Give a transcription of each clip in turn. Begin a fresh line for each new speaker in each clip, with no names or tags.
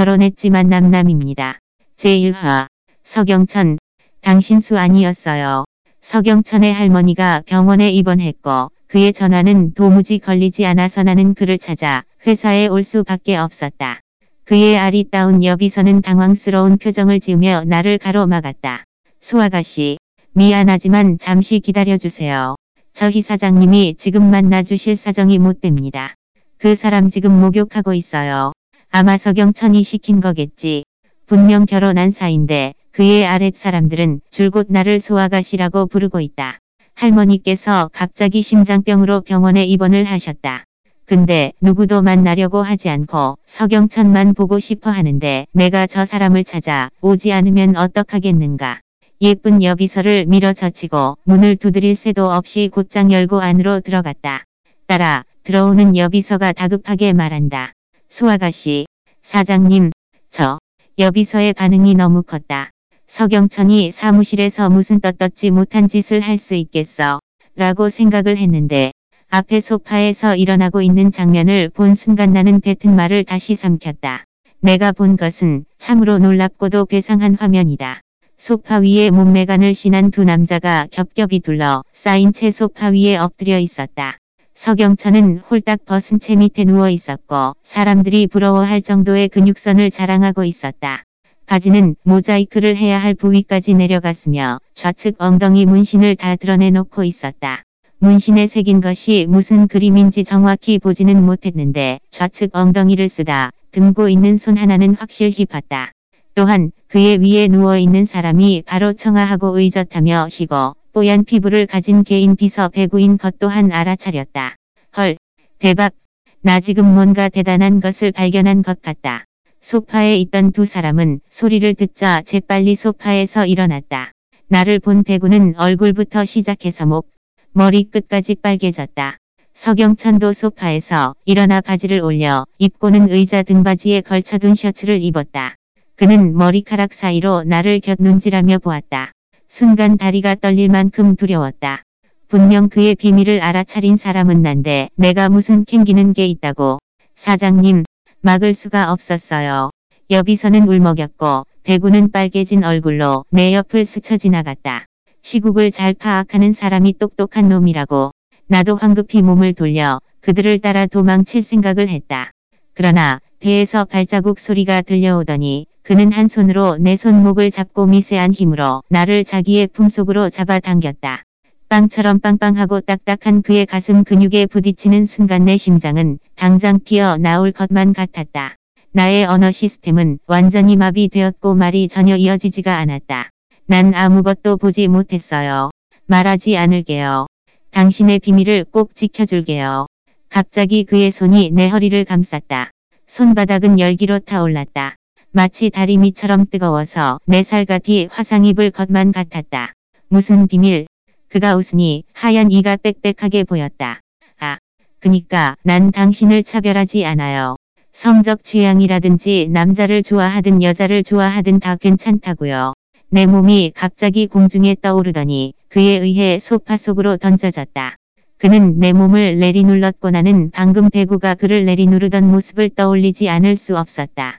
결혼했지만 남남입니다. 제1화 서경천 당신 수 아니었어요. 서경천의 할머니가 병원에 입원했고 그의 전화는 도무지 걸리지 않아서 나는 그를 찾아 회사에 올 수밖에 없었다. 그의 아리따운 여비서는 당황스러운 표정을 지으며 나를 가로막았다. 수아가씨, 미안하지만 잠시 기다려주세요. 저희 사장님이 지금 만나주실 사정이 못 됩니다. 그 사람 지금 목욕하고 있어요. 아마 서경천이 시킨 거겠지. 분명 결혼한 사이인데 그의 아랫 사람들은 줄곧 나를 소아가씨라고 부르고 있다. 할머니께서 갑자기 심장병으로 병원에 입원을 하셨다. 근데 누구도 만나려고 하지 않고 서경천만 보고 싶어 하는데 내가 저 사람을 찾아 오지 않으면 어떡하겠는가. 예쁜 여비서를 밀어 젖히고 문을 두드릴 새도 없이 곧장 열고 안으로 들어갔다. 따라 들어오는 여비서가 다급하게 말한다. 수아가씨, 사장님, 저 여비서의 반응이 너무 컸다. 서경천이 사무실에서 무슨 떳떳지 못한 짓을 할 수 있겠어. 라고 생각을 했는데 앞에 소파에서 일어나고 있는 장면을 본 순간 나는 뱉은 말을 다시 삼켰다. 내가 본 것은 참으로 놀랍고도 괴상한 화면이다. 소파 위에 몸매간을 신한 두 남자가 겹겹이 둘러 쌓인 채 소파 위에 엎드려 있었다. 서경천은 홀딱 벗은 채 밑에 누워 있었고 사람들이 부러워할 정도의 근육선을 자랑하고 있었다. 바지는 모자이크를 해야 할 부위까지 내려갔으며 좌측 엉덩이 문신을 다 드러내놓고 있었다. 문신에 새긴 것이 무슨 그림인지 정확히 보지는 못했는데 좌측 엉덩이를 쓰다 듬고 있는 손 하나는 확실히 봤다. 또한 그의 위에 누워있는 사람이 바로 청아하고 의젓하며 희고 뽀얀 피부를 가진 개인 비서 배구인 것 또한 알아차렸다. 헐, 대박. 나 지금 뭔가 대단한 것을 발견한 것 같다. 소파에 있던 두 사람은 소리를 듣자 재빨리 소파에서 일어났다. 나를 본 배구는 얼굴부터 시작해서 목, 머리 끝까지 빨개졌다. 서경천도 소파에서 일어나 바지를 올려 입고는 의자 등받이에 걸쳐둔 셔츠를 입었다. 그는 머리카락 사이로 나를 곁눈질하며 보았다. 순간 다리가 떨릴 만큼 두려웠다. 분명 그의 비밀을 알아차린 사람은 난데 내가 무슨 캥기는 게 있다고. 사장님, 막을 수가 없었어요. 여비서는 울먹였고 배구는 빨개진 얼굴로 내 옆을 스쳐 지나갔다. 시국을 잘 파악하는 사람이 똑똑한 놈이라고. 나도 황급히 몸을 돌려 그들을 따라 도망칠 생각을 했다. 그러나 배에서 발자국 소리가 들려오더니 그는 한 손으로 내 손목을 잡고 미세한 힘으로 나를 자기의 품속으로 잡아당겼다. 빵처럼 빵빵하고 딱딱한 그의 가슴 근육에 부딪히는 순간 내 심장은 당장 튀어 나올 것만 같았다. 나의 언어 시스템은 완전히 마비되었고 말이 전혀 이어지지가 않았다. 난 아무것도 보지 못했어요. 말하지 않을게요. 당신의 비밀을 꼭 지켜줄게요. 갑자기 그의 손이 내 허리를 감쌌다. 손바닥은 열기로 타올랐다. 마치 다리미처럼 뜨거워서 내 살같이 화상 입을 것만 같았다. 무슨 비밀, 그가 웃으니 하얀 이가 빽빽하게 보였다. 아, 그니까 난 당신을 차별하지 않아요. 성적 취향이라든지 남자를 좋아하든 여자를 좋아하든 다 괜찮다고요. 내 몸이 갑자기 공중에 떠오르더니 그에 의해 소파 속으로 던져졌다. 그는 내 몸을 내리눌렀고 나는 방금 배구가 그를 내리누르던 모습을 떠올리지 않을 수 없었다.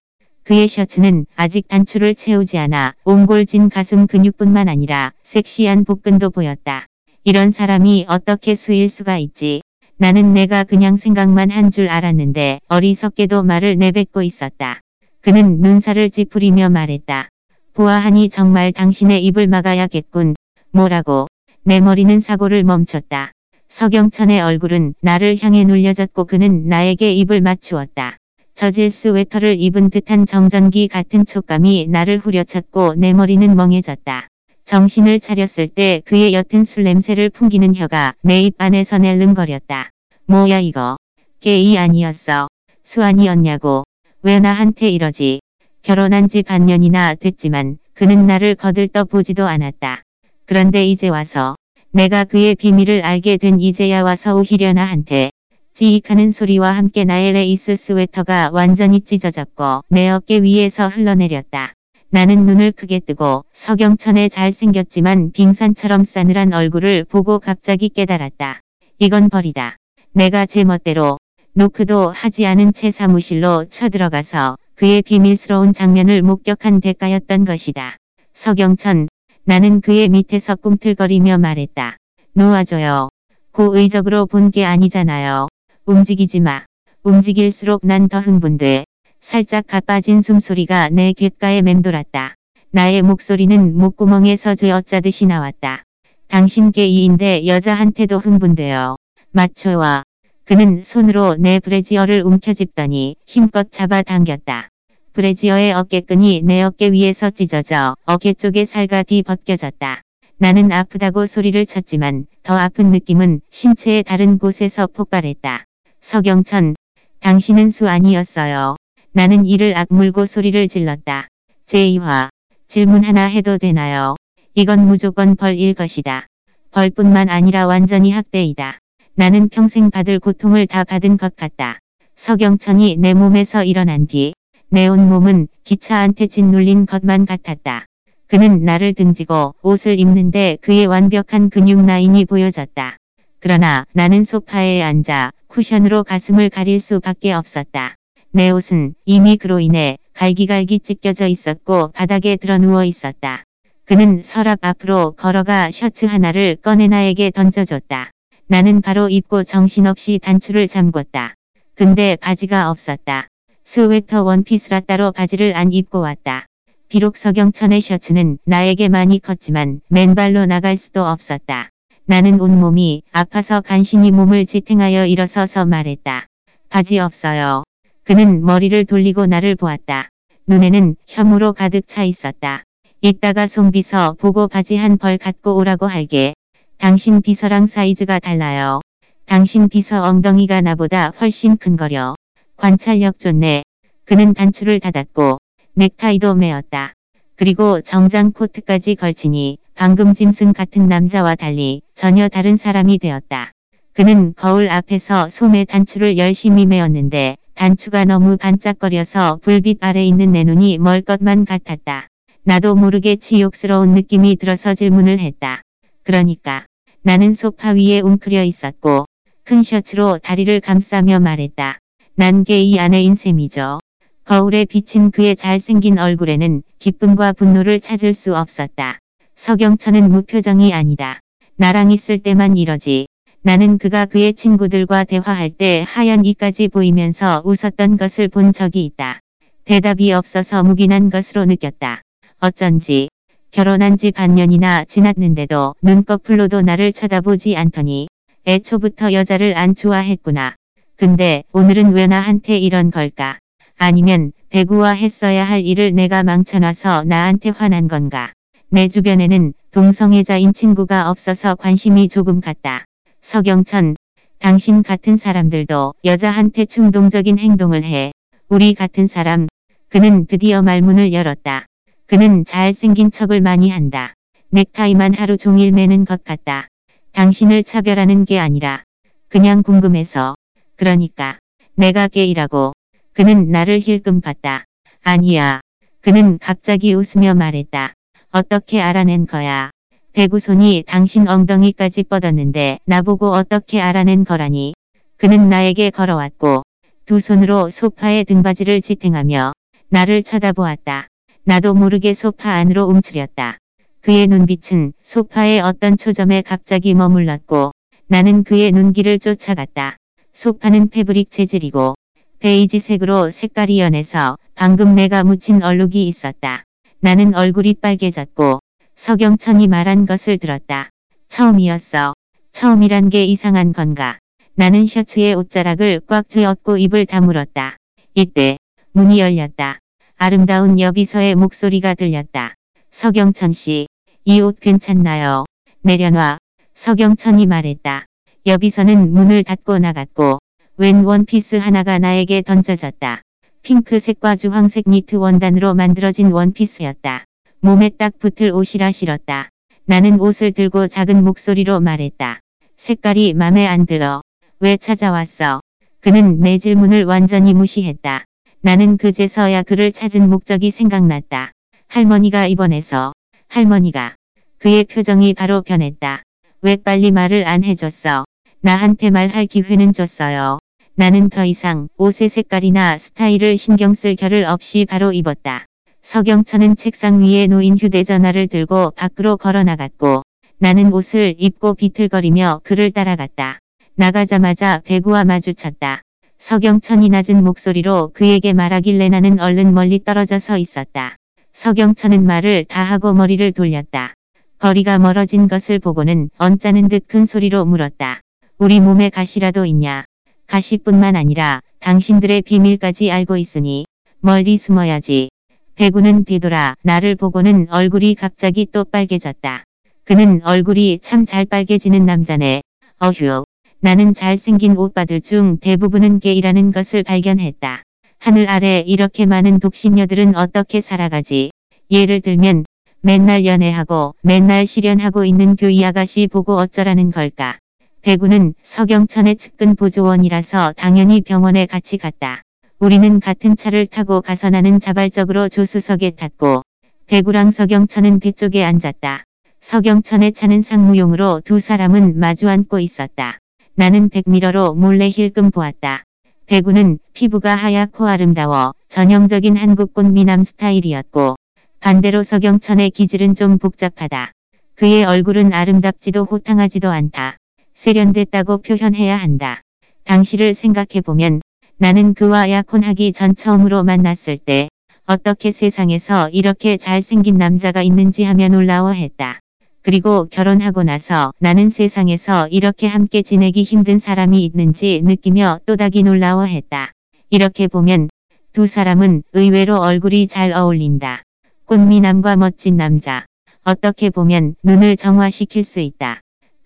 그의 셔츠는 아직 단추를 채우지 않아 옹골진 가슴 근육뿐만 아니라 섹시한 복근도 보였다. 이런 사람이 어떻게 수일 수가 있지. 나는 내가 그냥 생각만 한 줄 알았는데 어리석게도 말을 내뱉고 있었다. 그는 눈살을 찌푸리며 말했다. 보아하니 정말 당신의 입을 막아야겠군. 뭐라고? 내 머리는 사고를 멈췄다. 서경천의 얼굴은 나를 향해 눌려졌고 그는 나에게 입을 맞추었다. 저질 스웨터를 입은 듯한 정전기 같은 촉감이 나를 후려쳤고 내 머리는 멍해졌다. 정신을 차렸을 때 그의 옅은 술 냄새를 풍기는 혀가 내 입 안에서 낼름거렸다. 뭐야 이거. 게이 아니었어. 수 아니었냐고. 왜 나한테 이러지. 결혼한 지 반년이나 됐지만 그는 나를 거들떠 보지도 않았다. 그런데 이제 와서 내가 그의 비밀을 알게 된 이제야 와서 오히려 나한테 찌익하는 소리와 함께 나의 레이스 스웨터가 완전히 찢어졌고 내 어깨 위에서 흘러내렸다. 나는 눈을 크게 뜨고 서경천의 잘생겼지만 빙산처럼 싸늘한 얼굴을 보고 갑자기 깨달았다. 이건 벌이다. 내가 제 멋대로 노크도 하지 않은 채 사무실로 쳐들어가서 그의 비밀스러운 장면을 목격한 대가였던 것이다. 서경천, 나는 그의 밑에서 꿈틀거리며 말했다. 놓아줘요. 고의적으로 본 게 아니잖아요. 움직이지 마. 움직일수록 난 더 흥분돼. 살짝 가빠진 숨소리가 내 귓가에 맴돌았다. 나의 목소리는 목구멍에서 쥐어짜듯이 나왔다. 당신 게이인데 여자한테도 흥분돼요. 맞춰와. 그는 손으로 내 브래지어를 움켜집더니 힘껏 잡아 당겼다. 브래지어의 어깨끈이 내 어깨 위에서 찢어져 어깨 쪽에 살가 뒤 벗겨졌다. 나는 아프다고 소리를 쳤지만 더 아픈 느낌은 신체의 다른 곳에서 폭발했다. 서경천, 당신은 수 아니었어요. 나는 이를 악물고 소리를 질렀다. 제2화, 질문 하나 해도 되나요? 이건 무조건 벌일 것이다. 벌뿐만 아니라 완전히 학대이다. 나는 평생 받을 고통을 다 받은 것 같다. 서경천이 내 몸에서 일어난 뒤, 내 온몸은 기차한테 짓눌린 것만 같았다. 그는 나를 등지고 옷을 입는데 그의 완벽한 근육 라인이 보여졌다. 그러나 나는 소파에 앉아 쿠션으로 가슴을 가릴 수밖에 없었다. 내 옷은 이미 그로 인해 갈기갈기 찢겨져 있었고 바닥에 드러 누워 있었다. 그는 서랍 앞으로 걸어가 셔츠 하나를 꺼내 나에게 던져줬다. 나는 바로 입고 정신없이 단추를 잠궜다. 근데 바지가 없었다. 스웨터 원피스라 따로 바지를 안 입고 왔다. 비록 서경천의 셔츠는 나에게 많이 컸지만 맨발로 나갈 수도 없었다. 나는 온몸이 아파서 간신히 몸을 지탱하여 일어서서 말했다. 바지 없어요. 그는 머리를 돌리고 나를 보았다. 눈에는 혐오로 가득 차 있었다. 이따가 송비서 보고 바지 한 벌 갖고 오라고 할게. 당신 비서랑 사이즈가 달라요. 당신 비서 엉덩이가 나보다 훨씬 큰 거려. 관찰력 좋네. 그는 단추를 닫았고 넥타이도 메었다. 그리고 정장 코트까지 걸치니 방금 짐승 같은 남자와 달리 전혀 다른 사람이 되었다. 그는 거울 앞에서 소매 단추를 열심히 메었는데 단추가 너무 반짝거려서 불빛 아래 있는 내 눈이 멀 것만 같았다. 나도 모르게 치욕스러운 느낌이 들어서 질문을 했다. 그러니까 나는 소파 위에 웅크려 있었고 큰 셔츠로 다리를 감싸며 말했다. 난 게이 아내인 셈이죠. 거울에 비친 그의 잘생긴 얼굴에는 기쁨과 분노를 찾을 수 없었다. 서경천은 무표정이 아니다. 나랑 있을 때만 이러지. 나는 그가 그의 친구들과 대화할 때 하얀 이까지 보이면서 웃었던 것을 본 적이 있다. 대답이 없어서 묵인한 것으로 느꼈다. 어쩐지 결혼한 지 반년이나 지났는데도 눈꺼풀로도 나를 쳐다보지 않더니 애초부터 여자를 안 좋아했구나. 근데 오늘은 왜 나한테 이런 걸까? 아니면 배구와 했어야 할 일을 내가 망쳐놔서 나한테 화난 건가? 내 주변에는 동성애자인 친구가 없어서 관심이 조금 갔다. 서경천, 당신 같은 사람들도 여자한테 충동적인 행동을 해. 우리 같은 사람. 그는 드디어 말문을 열었다. 그는 잘생긴 척을 많이 한다. 넥타이만 하루 종일 매는 것 같다. 당신을 차별하는 게 아니라 그냥 궁금해서. 그러니까 내가 게이라고 그는 나를 힐끔 봤다. 아니야. 그는 갑자기 웃으며 말했다. 어떻게 알아낸 거야? 배구손이 당신 엉덩이까지 뻗었는데 나보고 어떻게 알아낸 거라니? 그는 나에게 걸어왔고 두 손으로 소파의 등받이를 지탱하며 나를 쳐다보았다. 나도 모르게 소파 안으로 움츠렸다. 그의 눈빛은 소파의 어떤 초점에 갑자기 머물렀고 나는 그의 눈길을 쫓아갔다. 소파는 패브릭 재질이고 베이지색으로 색깔이 연해서 방금 내가 묻힌 얼룩이 있었다. 나는 얼굴이 빨개졌고 서경천이 말한 것을 들었다. 처음이었어. 처음이란 게 이상한 건가. 나는 셔츠의 옷자락을 꽉 쥐었고 입을 다물었다. 이때 문이 열렸다. 아름다운 여비서의 목소리가 들렸다. 서경천 씨, 이 옷 괜찮나요? 내려놔. 서경천이 말했다. 여비서는 문을 닫고 나갔고 웬 원피스 하나가 나에게 던져졌다. 핑크색과 주황색 니트 원단으로 만들어진 원피스였다. 몸에 딱 붙을 옷이라 싫었다. 나는 옷을 들고 작은 목소리로 말했다. 색깔이 맘에 안 들어. 왜 찾아왔어? 그는 내 질문을 완전히 무시했다. 나는 그제서야 그를 찾은 목적이 생각났다. 할머니가 입원해서. 할머니가. 그의 표정이 바로 변했다. 왜 빨리 말을 안 해줬어? 나한테 말할 기회는 줬어요. 나는 더 이상 옷의 색깔이나 스타일을 신경 쓸 겨를 없이 바로 입었다. 서경천은 책상 위에 놓인 휴대전화를 들고 밖으로 걸어 나갔고 나는 옷을 입고 비틀거리며 그를 따라갔다. 나가자마자 배구와 마주쳤다. 서경천이 낮은 목소리로 그에게 말하길래 나는 얼른 멀리 떨어져 서 있었다. 서경천은 말을 다 하고 머리를 돌렸다. 거리가 멀어진 것을 보고는 언짢은 듯 큰 소리로 물었다. 우리 몸에 가시라도 있냐? 가시뿐만 아니라 당신들의 비밀까지 알고 있으니 멀리 숨어야지. 배구는 뒤돌아 나를 보고는 얼굴이 갑자기 또 빨개졌다. 그는 얼굴이 참 잘 빨개지는 남자네. 어휴. 나는 잘생긴 오빠들 중 대부분은 게이라는 것을 발견했다. 하늘 아래 이렇게 많은 독신녀들은 어떻게 살아가지? 예를 들면 맨날 연애하고 맨날 실연하고 있는 교이 아가씨 보고 어쩌라는 걸까? 배구는 서경천의 측근 보조원이라서 당연히 병원에 같이 갔다. 우리는 같은 차를 타고 가서 나는 자발적으로 조수석에 탔고 배구랑 서경천은 뒤쪽에 앉았다. 서경천의 차는 상무용으로 두 사람은 마주 앉고 있었다. 나는 백미러로 몰래 힐끔 보았다. 배구는 피부가 하얗고 아름다워 전형적인 한국꽃 미남 스타일이었고 반대로 서경천의 기질은 좀 복잡하다. 그의 얼굴은 아름답지도 호탕하지도 않다. 세련됐다고 표현해야 한다. 당시를 생각해보면 나는 그와 약혼하기 전 처음으로 만났을 때 어떻게 세상에서 이렇게 잘생긴 남자가 있는지 하며 놀라워했다. 그리고 결혼하고 나서 나는 세상에서 이렇게 함께 지내기 힘든 사람이 있는지 느끼며 또다기 놀라워했다. 이렇게 보면 두 사람은 의외로 얼굴이 잘 어울린다. 꽃미남과 멋진 남자. 어떻게 보면 눈을 정화시킬 수 있다.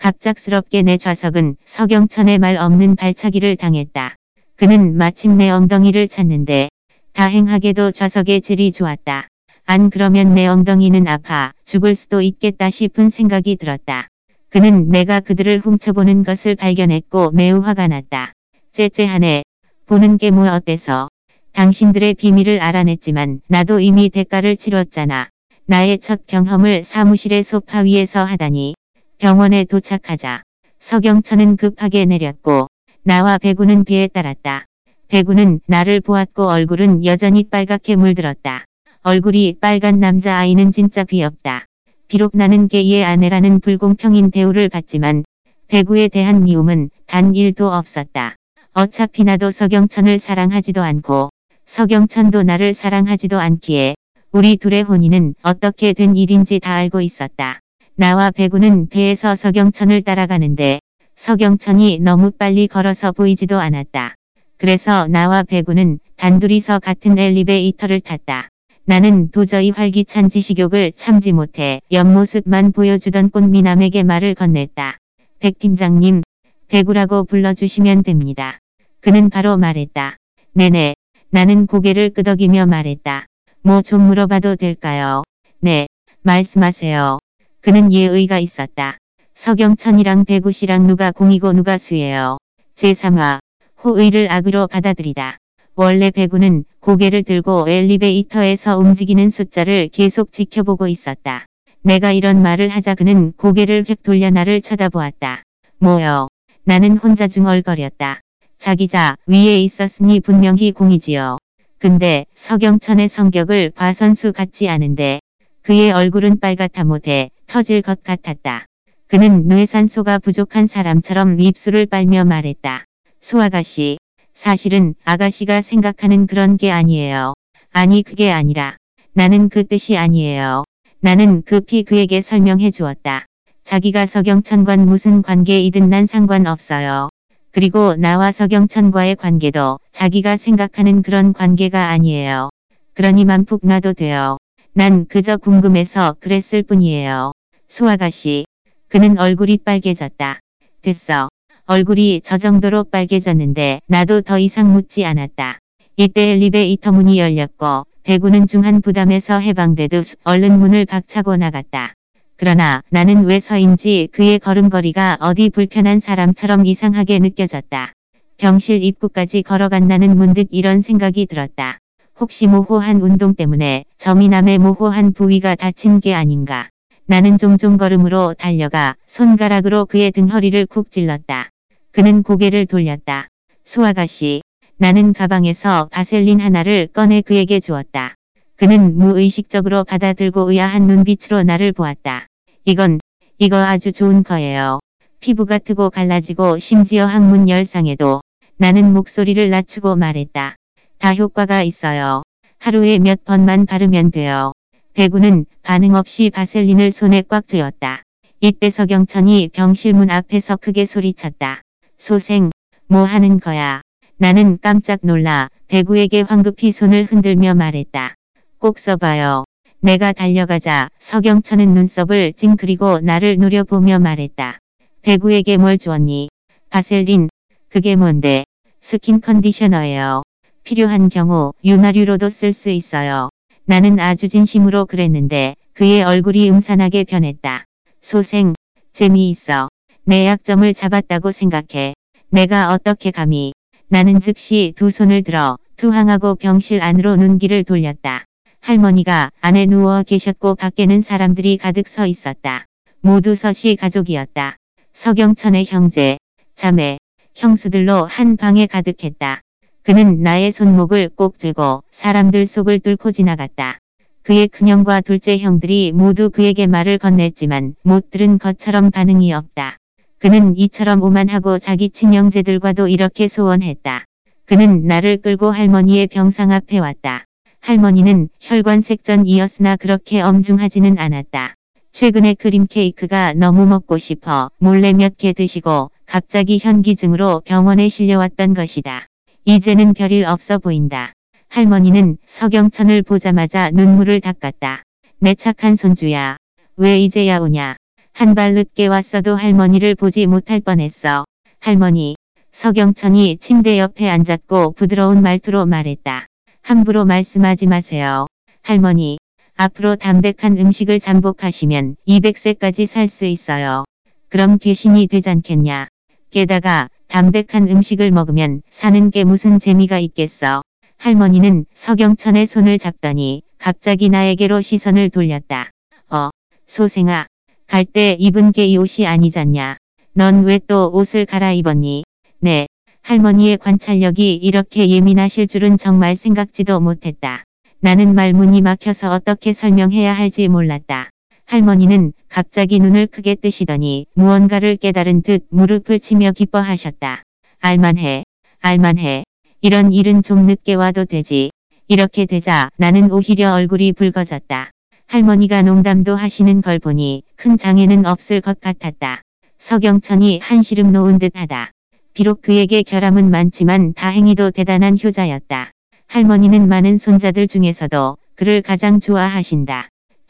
갑작스럽게 내 좌석은 서경천의 말 없는 발차기를 당했다. 그는 마침 내 엉덩이를 찾는데 다행하게도 좌석의 질이 좋았다. 안 그러면 내 엉덩이는 아파 죽을 수도 있겠다 싶은 생각이 들었다. 그는 내가 그들을 훔쳐보는 것을 발견했고 매우 화가 났다. 째째하네. 보는 게 뭐 어때서. 당신들의 비밀을 알아냈지만 나도 이미 대가를 치렀잖아. 나의 첫 경험을 사무실의 소파 위에서 하다니. 병원에 도착하자. 서경천은 급하게 내렸고 나와 배구는 뒤에 따랐다. 배구는 나를 보았고 얼굴은 여전히 빨갛게 물들었다. 얼굴이 빨간 남자아이는 진짜 귀엽다. 비록 나는 게이의 아내라는 불공평인 대우를 받지만 배구에 대한 미움은 단 1도 없었다. 어차피 나도 서경천을 사랑하지도 않고 서경천도 나를 사랑하지도 않기에 우리 둘의 혼인은 어떻게 된 일인지 다 알고 있었다. 나와 배구는 배에서 서경천을 따라가는데 서경천이 너무 빨리 걸어서 보이지도 않았다. 그래서 나와 배구는 단둘이서 같은 엘리베이터를 탔다. 나는 도저히 활기찬 지식욕을 참지 못해 옆모습만 보여주던 꽃미남에게 말을 건넸다. 백 팀장님, 배구라고 불러주시면 됩니다. 그는 바로 말했다. 네네, 나는 고개를 끄덕이며 말했다. 뭐 좀 물어봐도 될까요? 네, 말씀하세요. 그는 예의가 있었다. 서경천이랑 배구씨랑 누가 공이고 누가 수예요. 제3화, 호의를 악으로 받아들이다. 원래 배구는 고개를 들고 엘리베이터에서 움직이는 숫자를 계속 지켜보고 있었다. 내가 이런 말을 하자 그는 고개를 휙 돌려 나를 쳐다보았다. 뭐요? 나는 혼자 중얼거렸다. 자기자 위에 있었으니 분명히 공이지요. 근데 서경천의 성격을 봐 선수 같지 않은데 그의 얼굴은 빨갛다 못해 터질 것 같았다. 그는 뇌산소가 부족한 사람처럼 입술을 빨며 말했다. 수아가씨, 사실은 아가씨가 생각하는 그런 게 아니에요. 아니 그게 아니라 나는 그 뜻이 아니에요. 나는 급히 그에게 설명해 주었다. 자기가 서경천과 무슨 관계이든 난 상관없어요. 그리고 나와 서경천과의 관계도 자기가 생각하는 그런 관계가 아니에요. 그러니만 푹 놔도 돼요. 난 그저 궁금해서 그랬을 뿐이에요. 수아가씨. 그는 얼굴이 빨개졌다. 됐어. 얼굴이 저 정도로 빨개졌는데 나도 더 이상 묻지 않았다. 이때 엘리베이터 문이 열렸고 배구는 중한 부담에서 해방되듯 얼른 문을 박차고 나갔다. 그러나 나는 왜 서인지 그의 걸음걸이가 어디 불편한 사람처럼 이상하게 느껴졌다. 병실 입구까지 걸어간 나는 문득 이런 생각이 들었다. 혹시 모호한 운동 때문에 저미남의 모호한 부위가 다친 게 아닌가. 나는 종종 걸음으로 달려가 손가락으로 그의 등허리를 쿡 찔렀다. 그는 고개를 돌렸다. 소아가씨, 나는 가방에서 바셀린 하나를 꺼내 그에게 주었다. 그는 무의식적으로 받아들고 의아한 눈빛으로 나를 보았다. 이건, 이거 아주 좋은 거예요. 피부가 트고 갈라지고 심지어 항문 열상에도 나는 목소리를 낮추고 말했다. 다 효과가 있어요. 하루에 몇 번만 바르면 돼요. 배구는 반응 없이 바셀린을 손에 꽉 쥐었다. 이때 서경천이 병실 문 앞에서 크게 소리쳤다. 소생, 뭐 하는 거야. 나는 깜짝 놀라 배구에게 황급히 손을 흔들며 말했다. 꼭 써봐요. 내가 달려가자 서경천은 눈썹을 찡그리고 나를 노려보며 말했다. 배구에게 뭘 주었니? 바셀린. 그게 뭔데? 스킨 컨디셔너예요. 필요한 경우 윤활유로도 쓸 수 있어요. 나는 아주 진심으로 그랬는데 그의 얼굴이 음산하게 변했다. 소생, 재미있어. 내 약점을 잡았다고 생각해. 내가 어떻게 감히. 나는 즉시 두 손을 들어 투항하고 병실 안으로 눈길을 돌렸다. 할머니가 안에 누워 계셨고 밖에는 사람들이 가득 서 있었다. 모두 서시 가족이었다. 서경천의 형제, 자매, 형수들로 한 방에 가득했다. 그는 나의 손목을 꼭 쥐고 사람들 속을 뚫고 지나갔다. 그의 큰형과 둘째 형들이 모두 그에게 말을 건넸지만 못 들은 것처럼 반응이 없다. 그는 이처럼 오만하고 자기 친형제들과도 이렇게 소원했다. 그는 나를 끌고 할머니의 병상 앞에 왔다. 할머니는 혈관색전이었으나 그렇게 엄중하지는 않았다. 최근에 크림 케이크가 너무 먹고 싶어 몰래 몇 개 드시고 갑자기 현기증으로 병원에 실려왔던 것이다. 이제는 별일 없어 보인다. 할머니는 서경천을 보자마자 눈물을 닦았다. 내 착한 손주야. 왜 이제야 오냐. 한 발 늦게 왔어도 할머니를 보지 못할 뻔했어. 할머니. 서경천이 침대 옆에 앉았고 부드러운 말투로 말했다. 함부로 말씀하지 마세요. 할머니. 앞으로 담백한 음식을 잠복하시면 200세까지 살 수 있어요. 그럼 귀신이 되잖겠냐. 게다가 담백한 음식을 먹으면 사는 게 무슨 재미가 있겠어. 할머니는 서경천의 손을 잡더니 갑자기 나에게로 시선을 돌렸다. 어, 소생아. 갈 때 입은 게 이 옷이 아니잖냐. 넌 왜 또 옷을 갈아입었니? 네. 할머니의 관찰력이 이렇게 예민하실 줄은 정말 생각지도 못했다. 나는 말문이 막혀서 어떻게 설명해야 할지 몰랐다. 할머니는 갑자기 눈을 크게 뜨시더니 무언가를 깨달은 듯 무릎을 치며 기뻐하셨다. 알만해. 알만해. 이런 일은 좀 늦게 와도 되지. 이렇게 되자 나는 오히려 얼굴이 붉어졌다. 할머니가 농담도 하시는 걸 보니 큰 장애는 없을 것 같았다. 서경천이 한시름 놓은 듯하다. 비록 그에게 결함은 많지만 다행히도 대단한 효자였다. 할머니는 많은 손자들 중에서도 그를 가장 좋아하신다.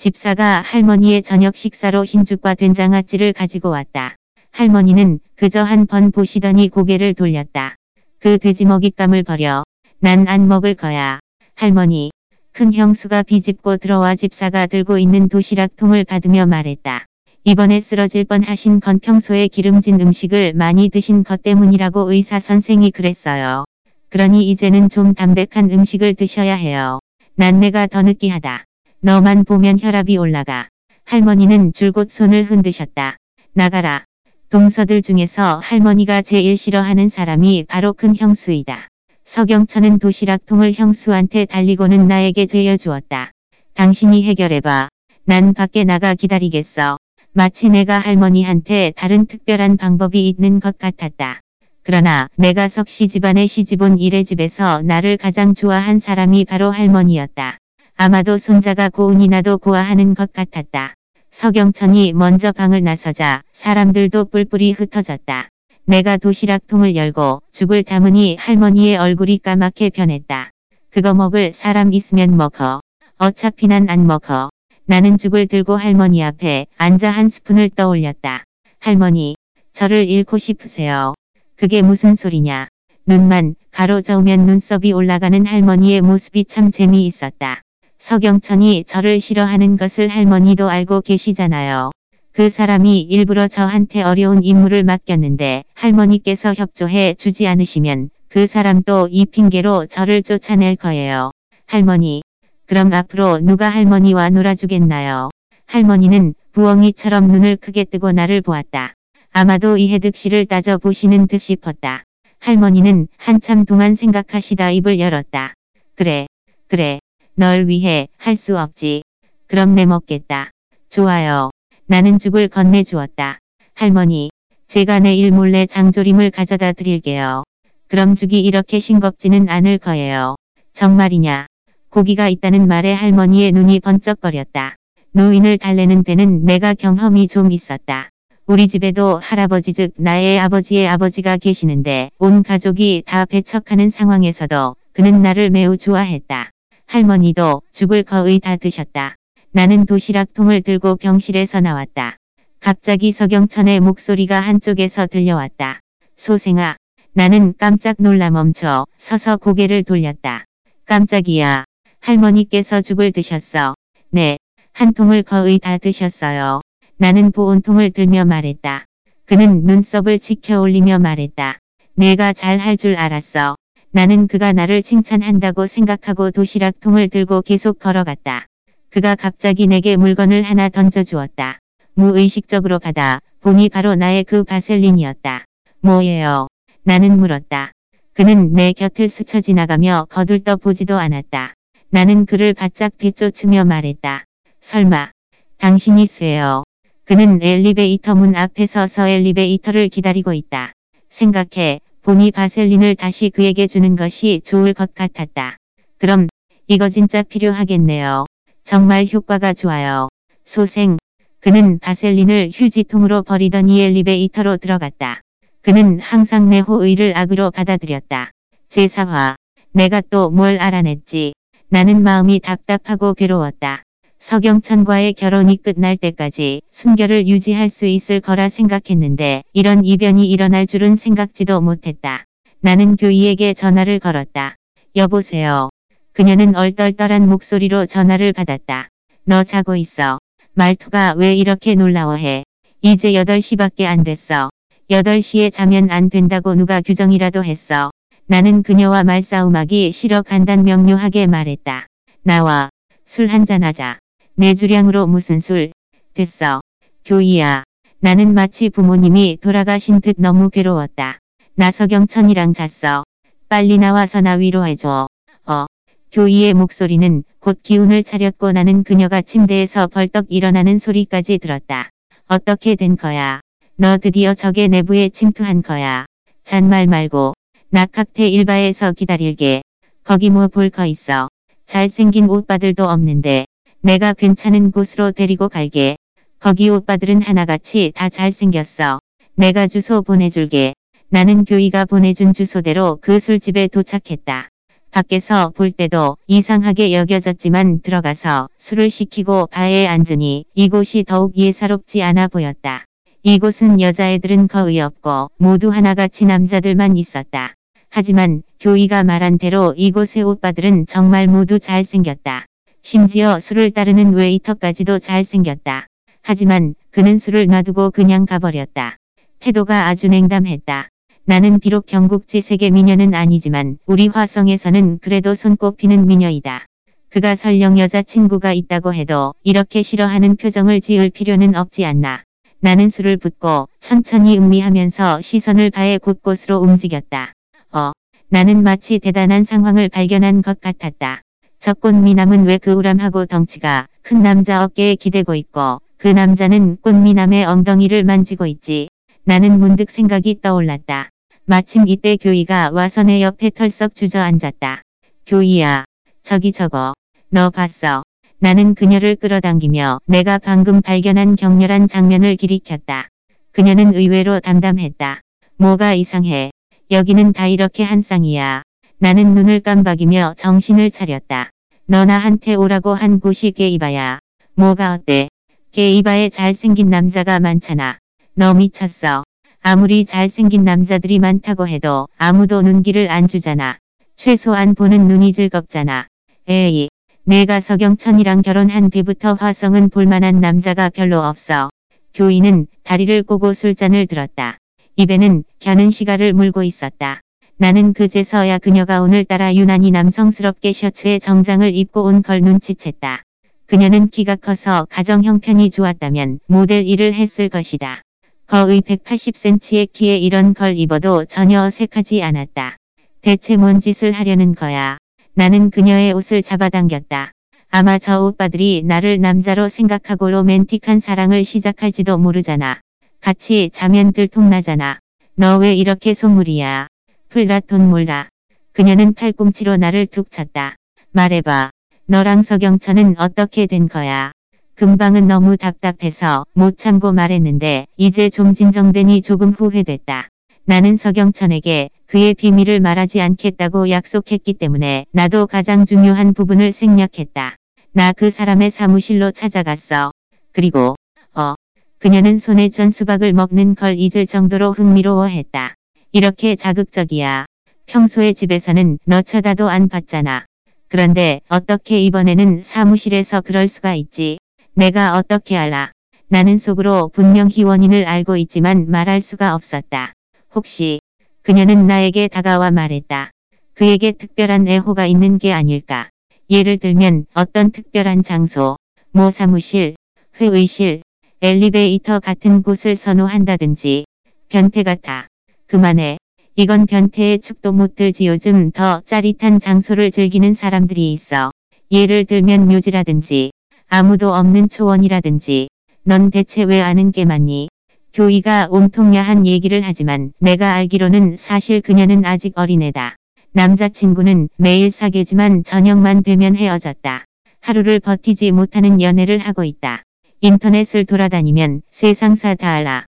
집사가 할머니의 저녁 식사로 흰죽과 된장아찌를 가지고 왔다. 할머니는 그저 한 번 보시더니 고개를 돌렸다. 그 돼지 먹잇감을 버려. 난 안 먹을 거야. 할머니. 큰 형수가 비집고 들어와 집사가 들고 있는 도시락통을 받으며 말했다. 이번에 쓰러질 뻔 하신 건 평소에 기름진 음식을 많이 드신 것 때문이라고 의사 선생이 그랬어요. 그러니 이제는 좀 담백한 음식을 드셔야 해요. 난내가 더 느끼하다. 너만 보면 혈압이 올라가. 할머니는 줄곧 손을 흔드셨다. 나가라. 동서들 중에서 할머니가 제일 싫어하는 사람이 바로 큰 형수이다. 서경천은 도시락통을 형수한테 달리고는 나에게 죄어주었다. 당신이 해결해봐. 난 밖에 나가 기다리겠어. 마치 내가 할머니한테 다른 특별한 방법이 있는 것 같았다. 그러나 내가 석씨 집안의 시집온 이래 집에서 나를 가장 좋아한 사람이 바로 할머니였다. 아마도 손자가 고운이 나도 고아하는 것 같았다. 서경천이 먼저 방을 나서자 사람들도 뿔뿔이 흩어졌다. 내가 도시락통을 열고 죽을 담으니 할머니의 얼굴이 까맣게 변했다. 그거 먹을 사람 있으면 먹어. 어차피 난 안 먹어. 나는 죽을 들고 할머니 앞에 앉아 한 스푼을 떠올렸다. 할머니, 저를 잃고 싶으세요. 그게 무슨 소리냐. 눈만 가로저으면 눈썹이 올라가는 할머니의 모습이 참 재미있었다. 서경천이 저를 싫어하는 것을 할머니도 알고 계시잖아요. 그 사람이 일부러 저한테 어려운 임무를 맡겼는데 할머니께서 협조해 주지 않으시면 그 사람도 이 핑계로 저를 쫓아낼 거예요. 할머니, 그럼 앞으로 누가 할머니와 놀아주겠나요? 할머니는 부엉이처럼 눈을 크게 뜨고 나를 보았다. 아마도 이해득 씨를 따져보시는 듯 싶었다. 할머니는 한참 동안 생각하시다 입을 열었다. 그래, 그래. 널 위해 할 수 없지. 그럼 내 먹겠다. 좋아요. 나는 죽을 건네 주었다. 할머니, 제가 내일 몰래 장조림을 가져다 드릴게요. 그럼 죽이 이렇게 싱겁지는 않을 거예요. 정말이냐? 고기가 있다는 말에 할머니의 눈이 번쩍거렸다. 노인을 달래는 데는 내가 경험이 좀 있었다. 우리 집에도 할아버지 즉 나의 아버지의 아버지가 계시는데 온 가족이 다 배척하는 상황에서도 그는 나를 매우 좋아했다. 할머니도 죽을 거의 다 드셨다. 나는 도시락통을 들고 병실에서 나왔다. 갑자기 서경천의 목소리가 한쪽에서 들려왔다. 소생아. 나는 깜짝 놀라 멈춰 서서 고개를 돌렸다. 깜짝이야. 할머니께서 죽을 드셨어. 네. 한 통을 거의 다 드셨어요. 나는 보온통을 들며 말했다. 그는 눈썹을 치켜 올리며 말했다. 내가 잘 할 줄 알았어. 나는 그가 나를 칭찬한다고 생각하고 도시락 통을 들고 계속 걸어갔다. 그가 갑자기 내게 물건을 하나 던져주었다. 무의식적으로 받아 보니 바로 나의 그 바셀린이었다. 뭐예요? 나는 물었다. 그는 내 곁을 스쳐 지나가며 거들떠 보지도 않았다. 나는 그를 바짝 뒤쫓으며 말했다. 설마 당신이 쇠요. 그는 엘리베이터 문 앞에 서서 엘리베이터를 기다리고 있다. 생각해 보니 바셀린을 다시 그에게 주는 것이 좋을 것 같았다. 그럼 이거 진짜 필요하겠네요. 정말 효과가 좋아요. 소생. 그는 바셀린을 휴지통으로 버리더니 엘리베이터로 들어갔다. 그는 항상 내 호의를 악으로 받아들였다. 제4화. 내가 또 뭘 알아냈지. 나는 마음이 답답하고 괴로웠다. 서경천과의 결혼이 끝날 때까지 순결을 유지할 수 있을 거라 생각했는데 이런 이변이 일어날 줄은 생각지도 못했다. 나는 교이에게 전화를 걸었다. 여보세요. 그녀는 얼떨떨한 목소리로 전화를 받았다. 너 자고 있어. 말투가 왜 이렇게 놀라워해. 이제 8시밖에 안 됐어. 8시에 자면 안 된다고 누가 규정이라도 했어. 나는 그녀와 말싸움하기 싫어 간단 명료하게 말했다. 나와 술 한잔하자. 내 주량으로 무슨 술? 됐어. 교이야. 나는 마치 부모님이 돌아가신 듯 너무 괴로웠다. 나서경천이랑 잤어. 빨리 나와서 나 위로해줘. 어. 교이의 목소리는 곧 기운을 차렸고 나는 그녀가 침대에서 벌떡 일어나는 소리까지 들었다. 어떻게 된 거야? 너 드디어 적의 내부에 침투한 거야. 잔말 말고. 나 칵테 일바에서 기다릴게. 거기 뭐 볼 거 있어. 잘생긴 오빠들도 없는데. 내가 괜찮은 곳으로 데리고 갈게. 거기 오빠들은 하나같이 다 잘생겼어. 내가 주소 보내줄게. 나는 교이가 보내준 주소대로 그 술집에 도착했다. 밖에서 볼 때도 이상하게 여겨졌지만 들어가서 술을 시키고 바에 앉으니 이곳이 더욱 예사롭지 않아 보였다. 이곳은 여자애들은 거의 없고 모두 하나같이 남자들만 있었다. 하지만 교이가 말한 대로 이곳의 오빠들은 정말 모두 잘생겼다. 심지어 술을 따르는 웨이터까지도 잘생겼다. 하지만 그는 술을 놔두고 그냥 가버렸다. 태도가 아주 냉담했다. 나는 비록 경국지 세계 미녀는 아니지만 우리 화성에서는 그래도 손꼽히는 미녀이다. 그가 설령 여자친구가 있다고 해도 이렇게 싫어하는 표정을 지을 필요는 없지 않나. 나는 술을 붓고 천천히 음미하면서 시선을 바에 곳곳으로 움직였다. 어, 나는 마치 대단한 상황을 발견한 것 같았다. 저 꽃미남은 왜 그 우람하고 덩치가 큰 남자 어깨에 기대고 있고 그 남자는 꽃미남의 엉덩이를 만지고 있지. 나는 문득 생각이 떠올랐다. 마침 이때 교이가 와서 내 옆에 털썩 주저앉았다. 교이야. 저기 저거. 너 봤어. 나는 그녀를 끌어당기며 내가 방금 발견한 격렬한 장면을 기리켰다. 그녀는 의외로 담담했다. 뭐가 이상해. 여기는 다 이렇게 한 쌍이야. 나는 눈을 깜박이며 정신을 차렸다. 너 나한테 오라고 한 곳이 게이바야. 뭐가 어때? 게이바에 잘생긴 남자가 많잖아. 너 미쳤어. 아무리 잘생긴 남자들이 많다고 해도 아무도 눈길을 안 주잖아. 최소한 보는 눈이 즐겁잖아. 에이, 내가 서경천이랑 결혼한 뒤부터 화성은 볼만한 남자가 별로 없어. 교인은 다리를 꼬고 술잔을 들었다. 입에는 겨는 시가를 물고 있었다. 나는 그제서야 그녀가 오늘따라 유난히 남성스럽게 셔츠에 정장을 입고 온 걸 눈치챘다. 그녀는 키가 커서 가정 형편이 좋았다면 모델 일을 했을 것이다. 거의 180cm의 키에 이런 걸 입어도 전혀 어색하지 않았다. 대체 뭔 짓을 하려는 거야. 나는 그녀의 옷을 잡아당겼다. 아마 저 오빠들이 나를 남자로 생각하고 로맨틱한 사랑을 시작할지도 모르잖아. 같이 자면 들통나잖아. 너 왜 이렇게 속물이야. 플라톤 몰라. 그녀는 팔꿈치로 나를 툭 쳤다. 말해봐. 너랑 서경천은 어떻게 된 거야? 금방은 너무 답답해서 못 참고 말했는데 이제 좀 진정되니 조금 후회됐다. 나는 서경천에게 그의 비밀을 말하지 않겠다고 약속했기 때문에 나도 가장 중요한 부분을 생략했다. 나 그 사람의 사무실로 찾아갔어. 그리고 어 그녀는 손에 전 수박을 먹는 걸 잊을 정도로 흥미로워했다. 이렇게 자극적이야. 평소에 집에서는 너 쳐다도 안 봤잖아. 그런데 어떻게 이번에는 사무실에서 그럴 수가 있지? 내가 어떻게 알아? 나는 속으로 분명히 원인을 알고 있지만 말할 수가 없었다. 혹시 그녀는 나에게 다가와 말했다. 그에게 특별한 애호가 있는 게 아닐까? 예를 들면 어떤 특별한 장소, 모 사무실, 회의실, 엘리베이터 같은 곳을 선호한다든지 변태 같아. 그만해. 이건 변태의 축도 못 들지 요즘 더 짜릿한 장소를 즐기는 사람들이 있어. 예를 들면 묘지라든지 아무도 없는 초원이라든지 넌 대체 왜 아는 게 많니? 교이가 온통 야한 얘기를 하지만 내가 알기로는 사실 그녀는 아직 어린애다. 남자친구는 매일 사귀지만 저녁만 되면 헤어졌다. 하루를 버티지 못하는 연애를 하고 있다. 인터넷을 돌아다니면 세상사 다 알아.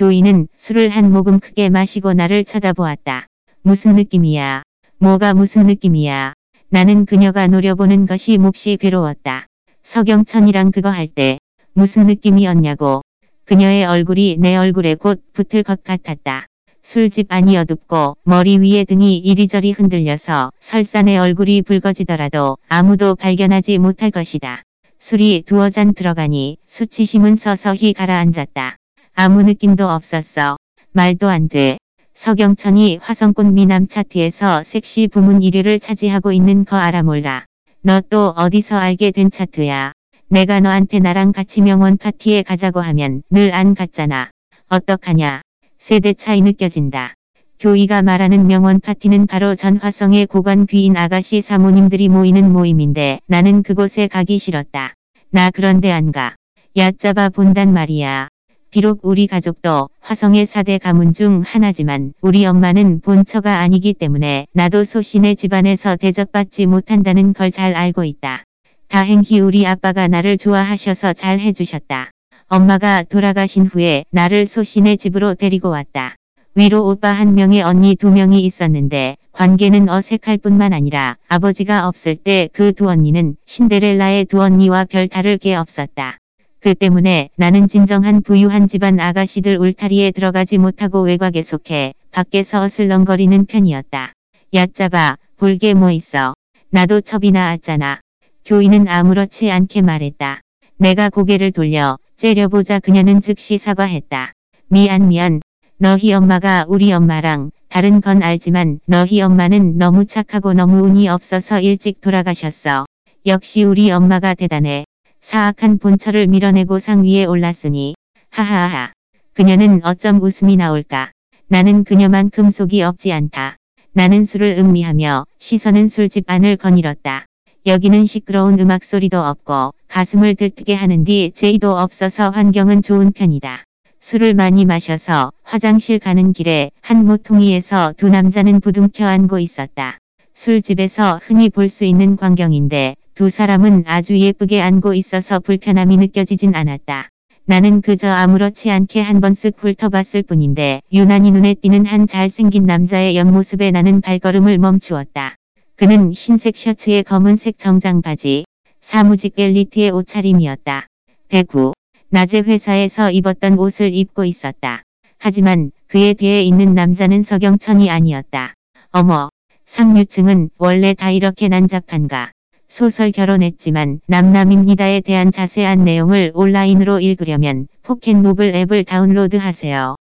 교인은 술을 한 모금 크게 마시고 나를 쳐다보았다. 무슨 느낌이야? 뭐가 무슨 느낌이야? 나는 그녀가 노려보는 것이 몹시 괴로웠다. 서경천이랑 그거 할 때 무슨 느낌이었냐고. 그녀의 얼굴이 내 얼굴에 곧 붙을 것 같았다. 술집 안이 어둡고 머리 위에 등이 이리저리 흔들려서 설사 내 얼굴이 붉어지더라도 아무도 발견하지 못할 것이다. 술이 두어 잔 들어가니 수치심은 서서히 가라앉았다. 아무 느낌도 없었어. 말도 안 돼. 서경천이 화성꽃 미남 차트에서 섹시 부문 1위를 차지하고 있는 거 알아 몰라. 너 또 어디서 알게 된 차트야. 내가 너한테 나랑 같이 명원 파티에 가자고 하면 늘 안 갔잖아. 어떡하냐. 세대 차이 느껴진다. 교이가 말하는 명원 파티는 바로 전 화성의 고관 귀인 아가씨 사모님들이 모이는 모임인데 나는 그곳에 가기 싫었다. 나 그런데 안 가. 얕잡아 본단 말이야. 비록 우리 가족도 화성의 4대 가문 중 하나지만 우리 엄마는 본처가 아니기 때문에 나도 소신의 집안에서 대접받지 못한다는 걸 잘 알고 있다. 다행히 우리 아빠가 나를 좋아하셔서 잘 해주셨다. 엄마가 돌아가신 후에 나를 소신의 집으로 데리고 왔다. 위로 오빠 한 명에 언니 두 명이 있었는데 관계는 어색할 뿐만 아니라 아버지가 없을 때 그 두 언니는 신데렐라의 두 언니와 별 다를 게 없었다. 그 때문에 나는 진정한 부유한 집안 아가씨들 울타리에 들어가지 못하고 외곽에 속해 밖에서 어슬렁거리는 편이었다. 얕잡아, 볼게 뭐 있어. 나도 첩이 나 왔잖아. 교인은 아무렇지 않게 말했다. 내가 고개를 돌려 째려보자 그녀는 즉시 사과했다. 미안 미안. 너희 엄마가 우리 엄마랑 다른 건 알지만 너희 엄마는 너무 착하고 너무 운이 없어서 일찍 돌아가셨어. 역시 우리 엄마가 대단해. 사악한 본처를 밀어내고 상 위에 올랐으니 하하하. 그녀는 어쩜 웃음이 나올까. 나는 그녀만큼 속이 없지 않다. 나는 술을 음미하며 시선은 술집 안을 거닐었다. 여기는 시끄러운 음악 소리도 없고 가슴을 들뜨게 하는 뒤 제의도 없어서 환경은 좋은 편이다. 술을 많이 마셔서 화장실 가는 길에 한 모퉁이에서 두 남자는 부둥켜 안고 있었다. 술집에서 흔히 볼 수 있는 광경인데 두 사람은 아주 예쁘게 안고 있어서 불편함이 느껴지진 않았다. 나는 그저 아무렇지 않게 한 번 쓱 훑어봤을 뿐인데 유난히 눈에 띄는 한 잘생긴 남자의 옆모습에 나는 발걸음을 멈추었다. 그는 흰색 셔츠에 검은색 정장 바지, 사무직 엘리트의 옷차림이었다. 배구, 낮에 회사에서 입었던 옷을 입고 있었다. 하지만 그의 뒤에 있는 남자는 서경천이 아니었다. 어머, 상류층은 원래 다 이렇게 난잡한가. 소설 결혼했지만 남남입니다에 대한 자세한 내용을 온라인으로 읽으려면 포켓노블 앱을 다운로드 하세요.